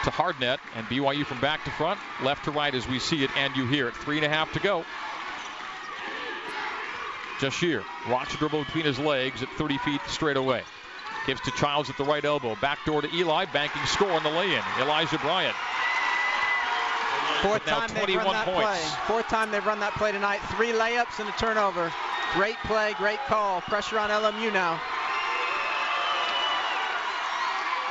to Hardnett, and BYU from back to front, left to right as we see it and you hear it. Three and a half to go. Jahshire, watch the dribble between his legs at 30 feet straight away. Gives to Childs at the right elbow. Back door to Eli, banking score on the lay-in. Elijah Bryant. Fourth time they've 21 run that points. play. Fourth time they've run that play tonight. Three layups and a turnover. Great play, great call. Pressure on LMU now.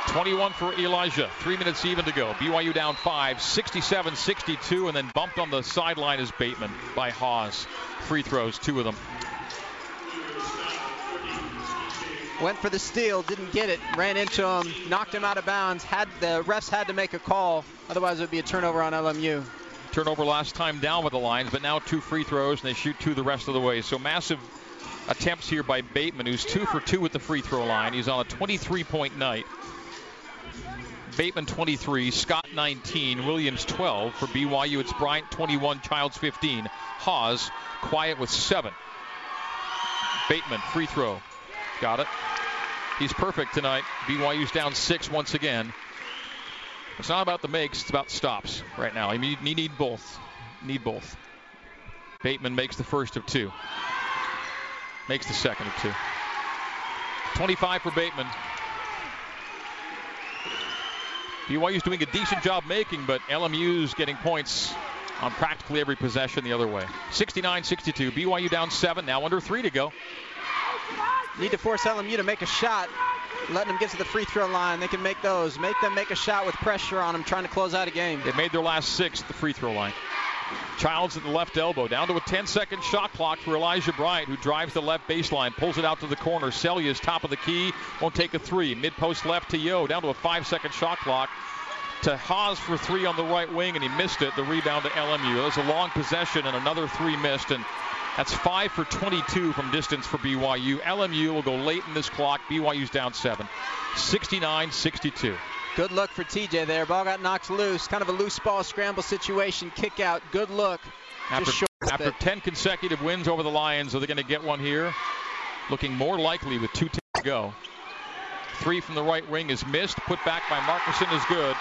21 for Elijah. Three minutes even to go. BYU down five, 67 62, and then bumped on the sideline is Batemon by Haws. Free throws, two of them. Went for the steal, didn't get it, ran into him, knocked him out of bounds. Had the refs had to make a call, otherwise it would be a turnover on LMU. Turnover last time down with the lines, but now two free throws and they shoot two the rest of the way. So massive attempts here by Batemon, who's two for two with the free throw line. He's on a 23 point night. Batemon 23, Scott 19, Williams 12. For BYU, it's Bryant 21, Childs 15. Haws quiet with seven. Batemon, free throw. Got it. He's perfect tonight. BYU's down six once again. It's not about the makes, it's about stops right now. You need, you need both. Need both. Batemon makes the first of two. Makes the second of two. 25 for Batemon. BYU's doing a decent job making, but LMU's getting points on practically every possession the other way. 69-62. BYU down seven. Now under three to go. Need to force LMU to make a shot. Letting them get to the free throw line. They can make those. Make them make a shot with pressure on them, trying to close out a game. They made their last six at the free throw line. Childs at the left elbow. Down to a 10 second shot clock for Elijah Bryant, who drives the left baseline, pulls it out to the corner. Seljaas top of the key, won't take a three. Mid post left to Yo. Down to a five second shot clock. To Haws for three on the right wing, and he missed it. The rebound to LMU. That was a long possession, and another three missed. And that's five for 22 from distance for BYU. LMU will go late in this clock. BYU's down seven. 69 62. Good look for TJ there. Ball got knocked loose. Kind of a loose ball scramble situation. Kick out. Good look. After, after 10 consecutive wins over the Lions, are they going to get one here? Looking more likely with two to go. Three from the right wing is missed. Put back by Markusson is good.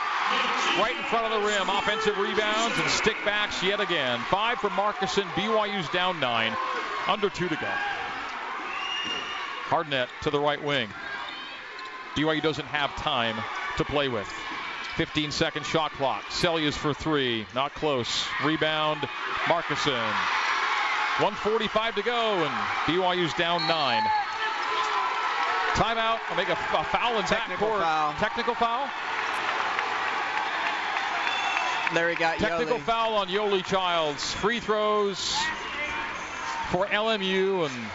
Right in front of the rim. Offensive rebounds and stick backs yet again. Five for Markusson. BYU's down nine. Under two to go. Hardnett to the right wing. BYU doesn't have time to play with. 15 second shot clock. Seljaas for three. Not close. Rebound. Markusson. 145 to go, and BYU's down nine. Timeout. I'll make a, a foul in Technical backcourt. foul. Technical foul. There he got Technical Yoeli. foul on Yoeli Childs. Free throws for LMU and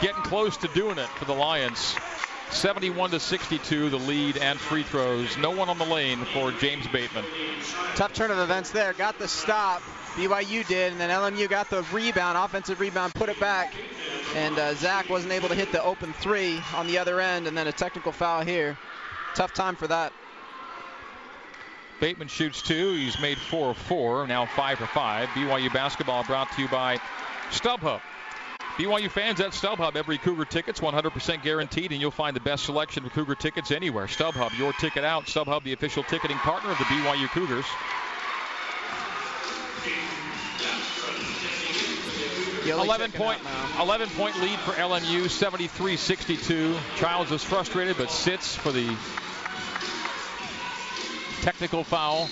getting close to doing it for the Lions. 71 to 62, the lead and free throws. No one on the lane for James Batemon. Tough turn of events there. Got the stop. BYU did, and then LMU got the rebound, offensive rebound, put it back. And uh, Zach wasn't able to hit the open three on the other end, and then a technical foul here. Tough time for that. Batemon shoots two. He's made four of four, now five for five. BYU basketball brought to you by StubHub. BYU fans at StubHub, every Cougar ticket's 100% guaranteed, and you'll find the best selection of Cougar tickets anywhere. StubHub, your ticket out. StubHub, the official ticketing partner of the BYU Cougars. Yoeli 11 checking point, out now. 11 point lead for LMU, 73-62. Childs is frustrated but sits for the technical foul.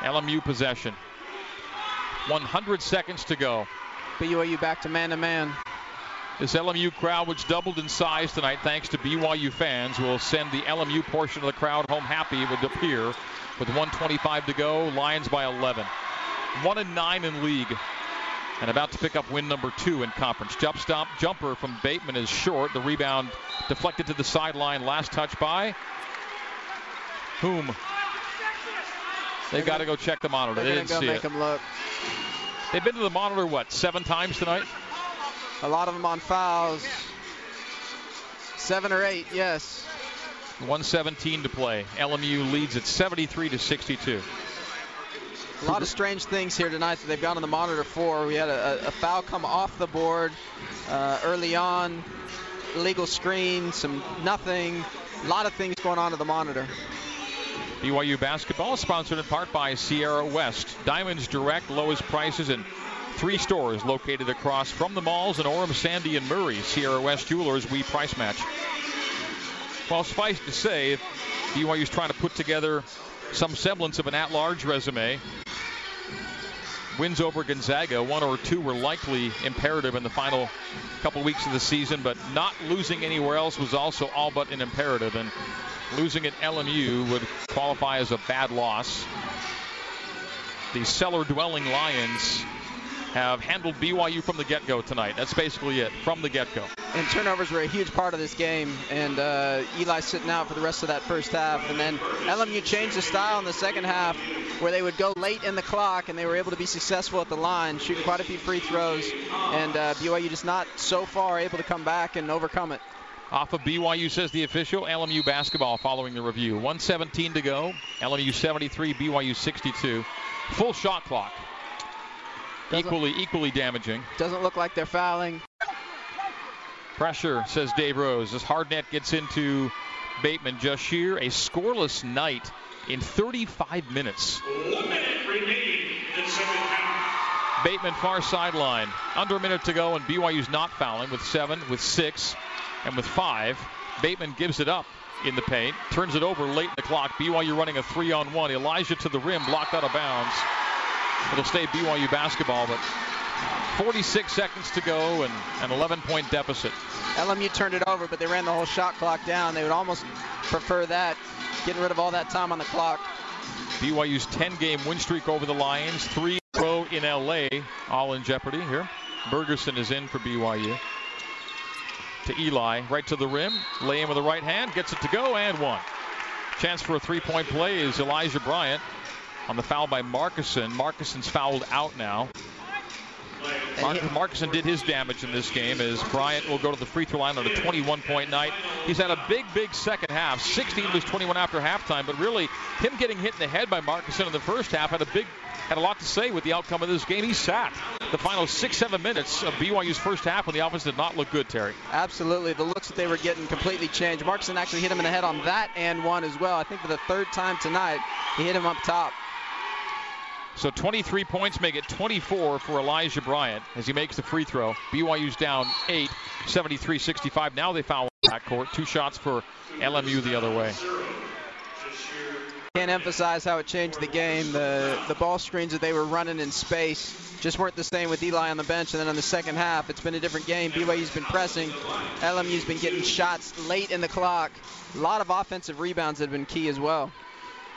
LMU possession. 100 seconds to go. BYU back to man-to-man. This LMU crowd, which doubled in size tonight thanks to BYU fans, will send the LMU portion of the crowd home happy, it would appear, with 125 to go. Lions by 11. 1 and 9 in league. And about to pick up win number two in conference. Jump stop jumper from Batemon is short. The rebound deflected to the sideline. Last touch by whom? They've got to go check the monitor. They didn't see it. They've been to the monitor, what, seven times tonight? A lot of them on fouls. Seven or eight, yes. 117 to play. LMU leads at 73 to 62. A lot of strange things here tonight that they've got on the monitor for. We had a, a foul come off the board uh, early on, illegal screen, some nothing. A lot of things going on to the monitor. BYU basketball sponsored in part by Sierra West. Diamonds Direct, lowest prices in three stores located across from the malls in Orem, Sandy, and Murray. Sierra West Jewelers, we price match. Well, suffice to say, BYU's trying to put together some semblance of an at-large resume, wins over Gonzaga. One or two were likely imperative in the final couple weeks of the season, but not losing anywhere else was also all but an imperative. And losing at LMU would qualify as a bad loss. The cellar dwelling Lions have handled BYU from the get go tonight. That's basically it, from the get go. And turnovers were a huge part of this game. And uh, Eli sitting out for the rest of that first half. And then LMU changed the style in the second half where they would go late in the clock and they were able to be successful at the line, shooting quite a few free throws. And uh, BYU just not so far able to come back and overcome it. Off of BYU, says the official. LMU basketball following the review. 117 to go. LMU 73, BYU 62. Full shot clock. Doesn't, equally equally damaging. Doesn't look like they're fouling. Pressure, says Dave Rose, as Hardnett gets into Batemon. Jahshire, a scoreless night in 35 minutes. One minute remaining in second half. Batemon far sideline. Under a minute to go, and BYU's not fouling with seven, with six, and with five. Batemon gives it up in the paint, turns it over late in the clock. BYU running a three on one. Elijah to the rim, blocked out of bounds. It'll stay BYU basketball, but 46 seconds to go and an 11 point deficit. LMU turned it over, but they ran the whole shot clock down. They would almost prefer that, getting rid of all that time on the clock. BYU's 10 game win streak over the Lions, three row in LA, all in jeopardy here. Bergersen is in for BYU. To Eli, right to the rim, lay in with the right hand, gets it to go, and one. Chance for a three point play is Elijah Bryant on the foul by Markusson. Markusson's fouled out now. Mark, Markusson did his damage in this game as Bryant will go to the free throw line on a 21 point night. He's had a big, big second half. 16 was 21 after halftime, but really him getting hit in the head by Markusson in the first half had a big had a lot to say with the outcome of this game. He sat the final six, seven minutes of BYU's first half when the offense did not look good, Terry. Absolutely. The looks that they were getting completely changed. Markusson actually hit him in the head on that and one as well. I think for the third time tonight, he hit him up top. So 23 points make it 24 for Elijah Bryant as he makes the free throw. BYU's down 8, 73-65. Now they foul backcourt. Two shots for LMU the other way. Can't emphasize how it changed the game. The the ball screens that they were running in space just weren't the same with Eli on the bench. And then on the second half, it's been a different game. BYU's been pressing. LMU's been getting shots late in the clock. A lot of offensive rebounds have been key as well.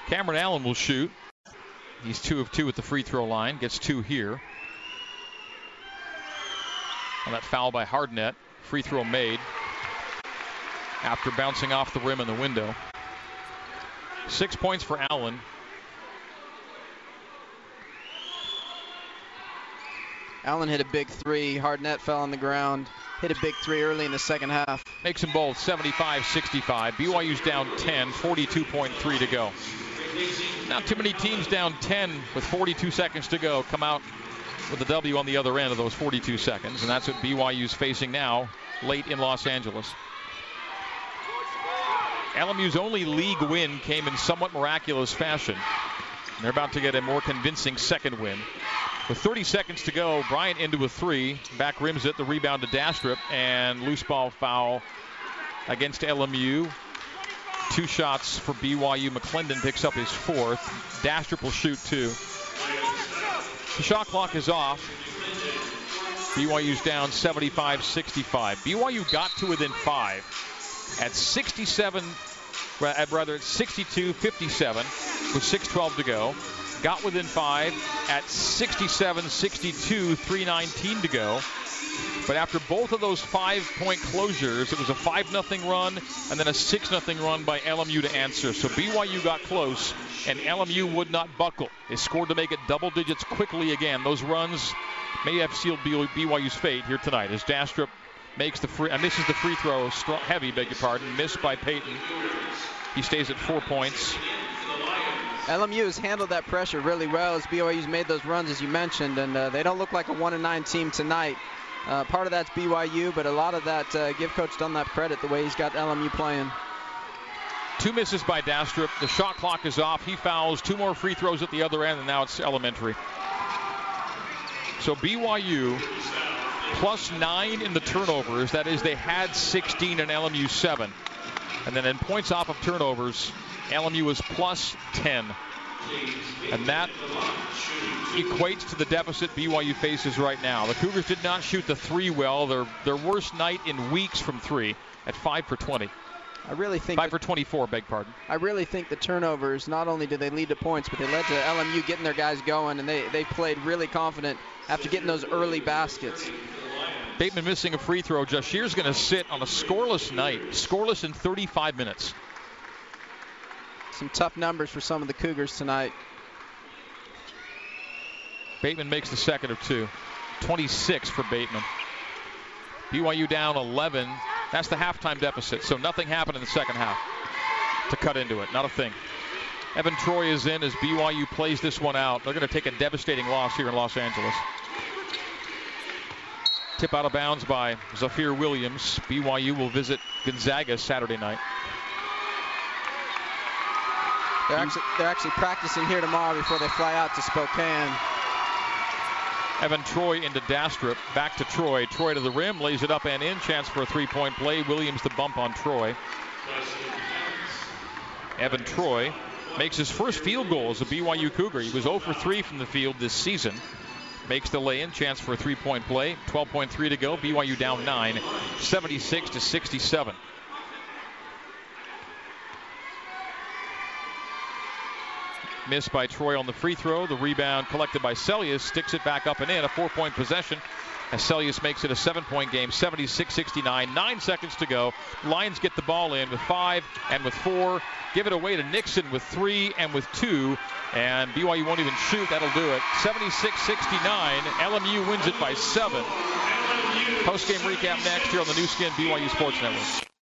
Cameron Allen will shoot. He's two of two at the free throw line. Gets two here. On that foul by Hardnett. Free throw made after bouncing off the rim in the window. Six points for Allen. Allen hit a big three. Hardnett fell on the ground. Hit a big three early in the second half. Makes them both 75 65. BYU's down 10, 42.3 to go. Not too many teams down 10 with 42 seconds to go come out with a W on the other end of those 42 seconds, and that's what BYU's facing now late in Los Angeles. LMU's only league win came in somewhat miraculous fashion. They're about to get a more convincing second win. With 30 seconds to go, Bryant into a three. Back rims it, the rebound to Dastrup, and loose ball foul against LMU. Two shots for BYU. McClendon picks up his fourth. Dastrup will shoot two. The shot clock is off. BYU's down 75 65. BYU got to within five at 67, rather at 62 57 with 6.12 to go. Got within five at 67 62, 319 to go. But after both of those five point closures, it was a 5 0 run and then a 6 0 run by LMU to answer. So BYU got close and LMU would not buckle. They scored to make it double digits quickly again. Those runs may have sealed BYU's fate here tonight as Dastrup makes the free, uh, misses the free throw, heavy, beg your pardon, missed by Payton. He stays at four points. LMU has handled that pressure really well as BYU's made those runs, as you mentioned, and uh, they don't look like a one and nine team tonight. Uh, part of that's BYU, but a lot of that uh, give Coach Dunlap credit the way he's got LMU playing. Two misses by Dastrup. The shot clock is off. He fouls. Two more free throws at the other end, and now it's elementary. So BYU plus nine in the turnovers. That is, they had 16 and LMU seven. And then in points off of turnovers, LMU was plus 10. And that equates to the deficit BYU faces right now. The Cougars did not shoot the three well. Their their worst night in weeks from three at five for 20. I really think five for 24. Beg pardon. I really think the turnovers not only did they lead to points, but they led to LMU getting their guys going, and they they played really confident after getting those early baskets. Batemon missing a free throw. Jahshire's going to sit on a scoreless night, scoreless in 35 minutes. Some tough numbers for some of the Cougars tonight. Batemon makes the second of two. 26 for Batemon. BYU down 11. That's the halftime deficit, so nothing happened in the second half to cut into it. Not a thing. Evan Troy is in as BYU plays this one out. They're going to take a devastating loss here in Los Angeles. Tip out of bounds by Zafir Williams. BYU will visit Gonzaga Saturday night. They're actually, they're actually practicing here tomorrow before they fly out to Spokane. Evan Troy into Dastrup. Back to Troy. Troy to the rim, lays it up and in. Chance for a three-point play. Williams the bump on Troy. Evan Troy makes his first field goal as a BYU Cougar. He was 0 for 3 from the field this season. Makes the lay-in. Chance for a three-point play. 12.3 to go. BYU down 9, 76 to 67. Missed by Troy on the free throw. The rebound collected by Seljaas sticks it back up and in. A four point possession as Seljaas makes it a seven point game, 76 69. Nine seconds to go. Lions get the ball in with five and with four. Give it away to Nixon with three and with two. And BYU won't even shoot. That'll do it. 76 69. LMU wins it by seven. Post game recap next here on the Nu Skin BYU Sports Network.